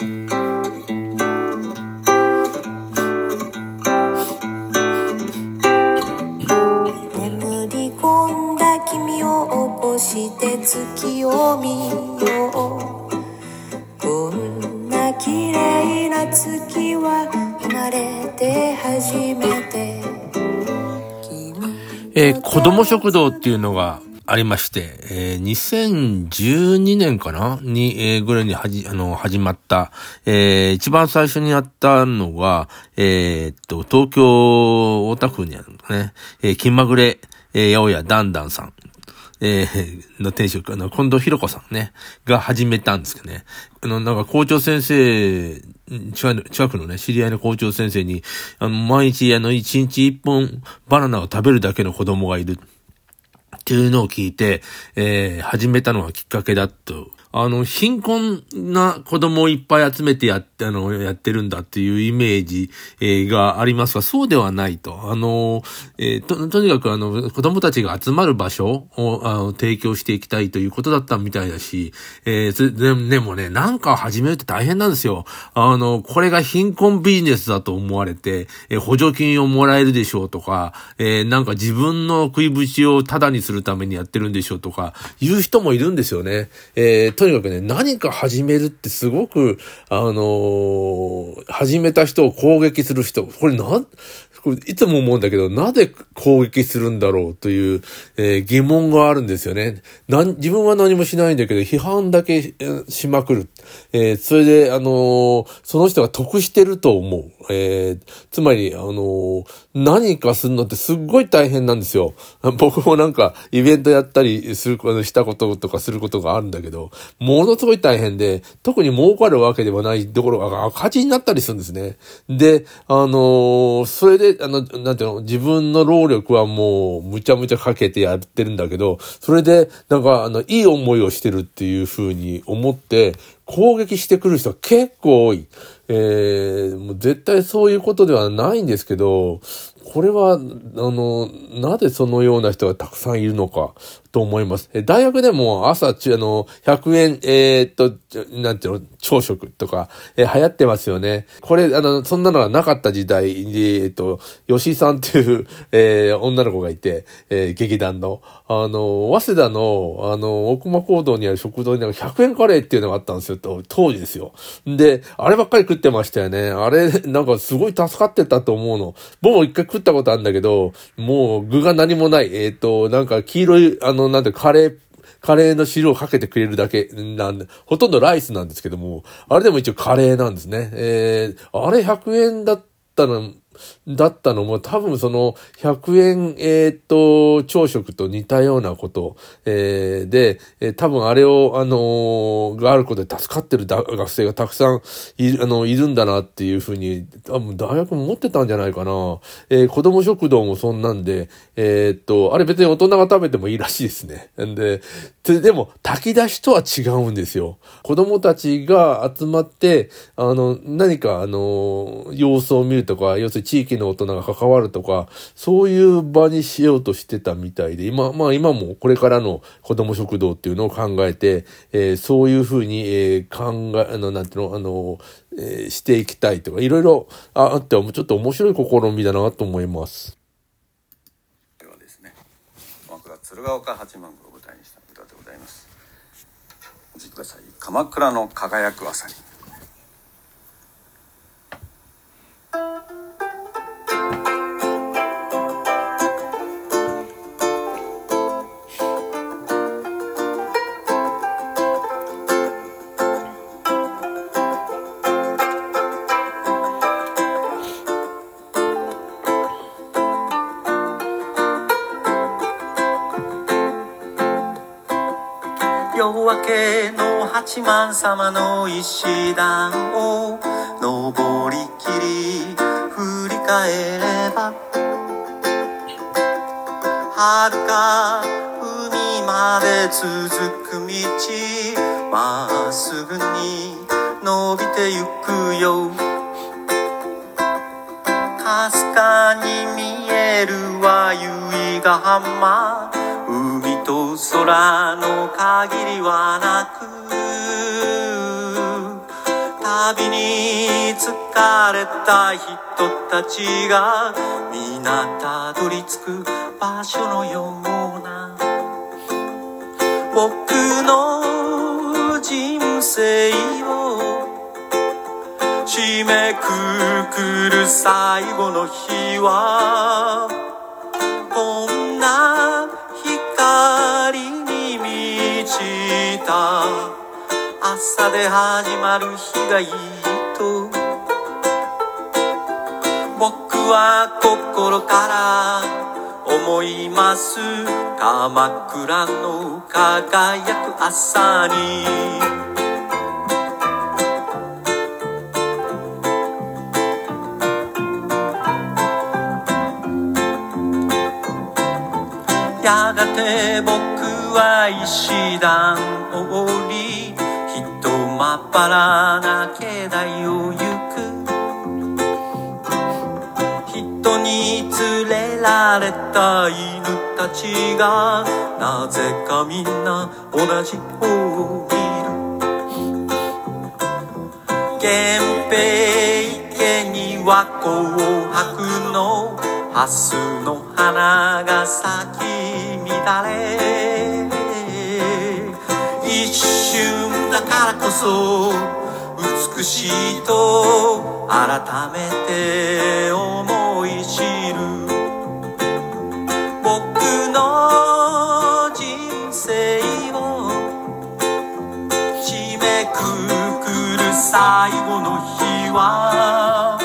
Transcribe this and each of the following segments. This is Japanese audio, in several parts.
眠り込んだ君を起こして月を見よう。こんな綺麗な月は生まれて初めて。えー子供食堂っていうのがありまして、えー2012年かな？に、えーぐらいにはじ、あの、始まった、えー一番最初にやったのが、えーっと、東京大田区にあるのね、えー、気まぐれ、えー、八百屋ダンダンさん。えーの店主、あの、近藤博子さんね、が始めたんですけどね。あの、なんか校長先生、近くのね、知り合いの校長先生に、あの、毎日、あの、一日一本バナナを食べるだけの子供がいる。っていうのを聞いて、えー始めたのがきっかけだと。あの、貧困な子供をいっぱい集めてやって、あの、やってるんだっていうイメージ、えーがありますが、そうではないと。あの、えーと、とにかくあの、子供たちが集まる場所を、あの、提供していきたいということだったみたいだし、えーででもね、なんか始めるって大変なんですよ。あの、これが貧困ビジネスだと思われて、えー補助金をもらえるでしょうとか、えーなんか自分の食いぶちをタダにするためにやってるんでしょうとか、言う人もいるんですよね。えーとにかくね、何か始めるってすごく、あのー始めた人を攻撃する人、これなん、いつも思うんだけど、なぜ攻撃するんだろうという、えー疑問があるんですよね。な自分は何もしないんだけど、批判だけしまくる。えーそれで、あのーその人が得してると思う。えつまり、あの何かするのってすっごい大変なんですよ。僕もなんか、イベントやったりする、したこととかすることがあるんだけど、ものすごい大変で、特に儲かるわけではないところが赤字になったりするんですね。で、あのそれで、あの、なんていうの、自分の労力はもう、むちゃむちゃかけてやってるんだけど、それで、なんか、あの、いい思いをしてるっていうふうに思って、攻撃してくる人は結構多い。えー、もう絶対そういうことではないんですけど、これは、あの、なぜそのような人がたくさんいるのかと思います。え大学でも朝、ちあの、100円、えーっと、なんていうの、朝食とか、えー流行ってますよね。これ、あの、そんなのがなかった時代に、えーっと、吉井さんっていう、えー女の子がいて、えー劇団の、あの、早稲田の、あの、大熊講堂にある食堂になんか100円カレーっていうのがあったんですよ、当時ですよ。で、あればっかり食ってましたよね。あれ、なんかすごい助かってたと思うの。僕も一回食ったことあるんだけど、もう具が何もない。えっ、と、なんか黄色い、あの、なんて、カレー、カレーの汁をかけてくれるだけなんで、ほとんどライスなんですけども、あれでも一応カレーなんですね。えー、あれ100円だったら、だったのも多分その100円、えーっと、朝食と似たようなこと、えーで、えー多分あれを、あのーがあることで助かってる学生がたくさんいる、あの、いるんだなっていうふうに、多分大学も持ってたんじゃないかな。えー子供食堂もそんなんで、えーっと、あれ別に大人が食べてもいいらしいですね。んで、でも炊き出しとは違うんですよ。子供たちが集まって、あの、何かあの、様子を見るとか、要する地域の大人が関わるとか、そういう場にしようとしてたみたいで、今、まあ今もこれからの子供食堂っていうのを考えて、えーそういうふうに、えー考え、あの、なんていうの、あの、えーしていきたいとか、いろいろああって、ちょっと面白い試みだなと思います。ではですね鎌倉鶴岡八幡宮を舞台にした歌でございます。お聴きください。鎌倉の輝く朝に。夜明けの八幡様の石段を登りきり振り返れば遥か海まで続く道まっすぐに伸びてゆくよ。かすかに見えるは由比ヶ浜。と空の限りはなく旅に疲れた人たちが皆たどり着く場所のような僕の人生を締めくくる最後の日はた。朝で始まる日がいいと。僕は心から思います。鎌倉の輝く朝に。やがて僕は石段。を降り人まっぱらな境内を行く。人に連れられた犬たちがなぜかみんな同じ方を見る。源平池には紅白のハスの花が咲き乱れからこそ美しいと改めて思い知る。僕の人生を締めくくる最後の日は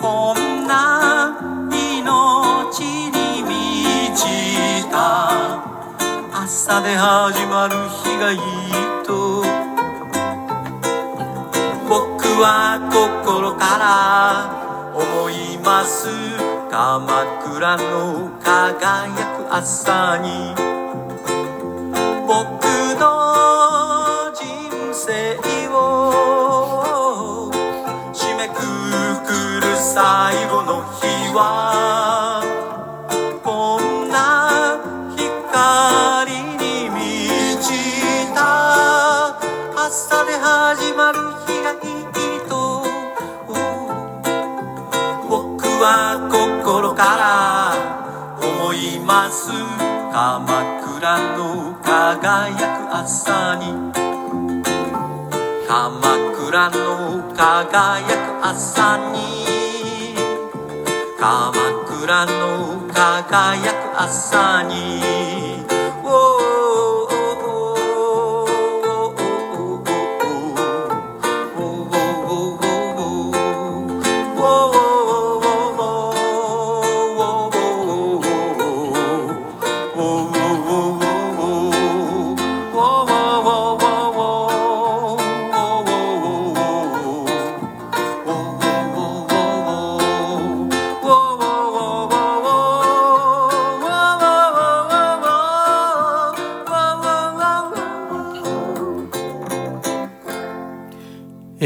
こんな命に満ちた。朝で始まる日がいい。は心から思います。鎌倉の輝く朝にいます。鎌倉の輝く朝に。鎌倉の輝く朝に。鎌倉の輝く朝に。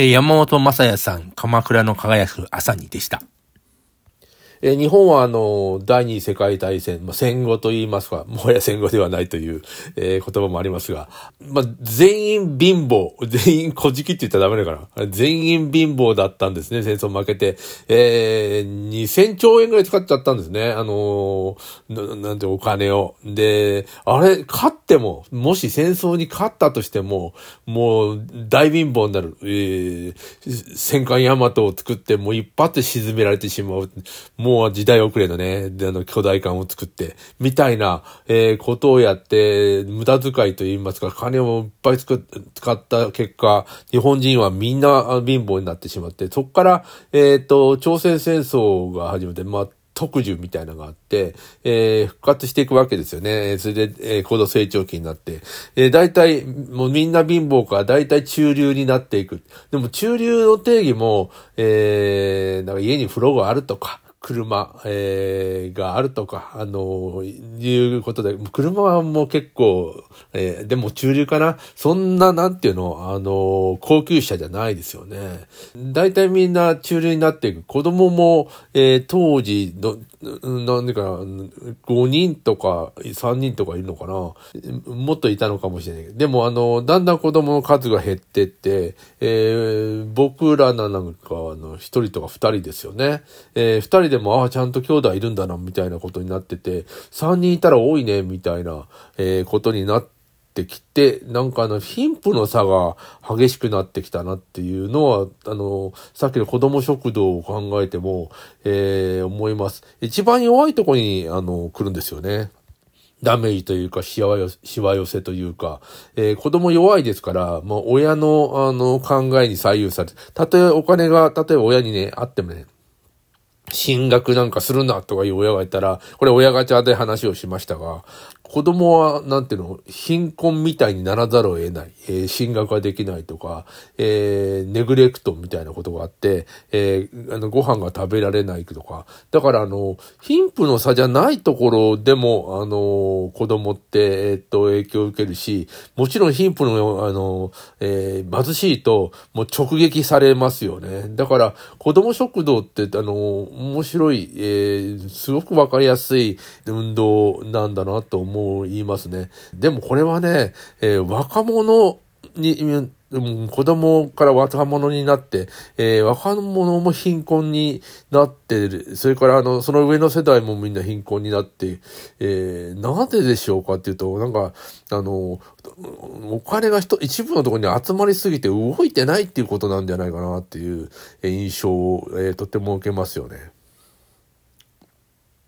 え山本正也さん、鎌倉の輝く朝にでした。え日本はあの、第二次世界大戦、まあ、戦後と言いますか、もはや戦後ではないという、えー言葉もありますが、まあ、全員貧乏、全員小じきって言ったらダメだから、全員貧乏だったんですね、戦争負けて。えー、2000兆円ぐらい使っちゃったんですね、あのーななんてお金を。で、あれ、勝っても、もし戦争に勝ったとしても、もう大貧乏になる。えー、戦艦ヤマトを作って、もう一発で沈められてしまう。もうもう時代遅れのね、あの巨大艦を作って、みたいな、えーことをやって、無駄遣いと言いますか、金をいっぱい使っ使った結果、日本人はみんな貧乏になってしまって、そこから、えっ、と、朝鮮戦争が始めて、まあ、特需みたいなのがあって、えー復活していくわけですよね。それで、えー高度成長期になって。えー大体、もうみんな貧乏から大体中流になっていく。でも中流の定義も、えーなんか家に風呂があるとか、車、えー、があるとか、あの、いうことで、車はもう結構、えー、でも中流かなそんな、なんていうの、あの、高級車じゃないですよね。大体みんな中流になっていく。子供も、えー、当時の、なんでかな、5人とか3人とかいるのかなもっといたのかもしれないけど。でも、あの、だんだん子供の数が減ってって、えー、僕らなんかあの1人とか2人ですよね。えー、2人でも、ああ、ちゃんと兄弟いるんだな、みたいなことになってて、3人いたら多いね、みたいな、えー、ことになって、きて、なんかあの、貧富の差が激しくなってきたなっていうのは、あの、さっきの子供食堂を考えても、えー、思います。一番弱いとこに、あの、来るんですよね。ダメージというか、しわ寄しわ寄せというか、えー、子供弱いですから、もう親の、あの、考えに左右されて、たとえお金が、例えば親にね、あってもね、進学なんかするなとかいう親がいたら、これ親ガチャで話をしましたが、子供は、なんていうの、貧困みたいにならざるを得ない、えー、進学ができないとか、えー、ネグレクトみたいなことがあって、えー、あの、ご飯が食べられないとか、だからあの、貧富の差じゃないところでも、あの、子供って、え、っと、影響を受けるし、もちろん貧富の、あの、え、貧しいと、もう直撃されますよね。だから、子供食堂って、あの、面白い、え、すごくわかりやすい運動なんだなと思うもう言いますね。でもこれはね、えー、若者に、子供から若者になって、えー、若者も貧困になってる。それからあの、その上の世代もみんな貧困になって、えー、なぜでしょうかっていうと、なんか、あの、お金が一一部のところに集まりすぎて動いてないっていうことなんじゃないかなっていう印象を、えー、とても受けますよね。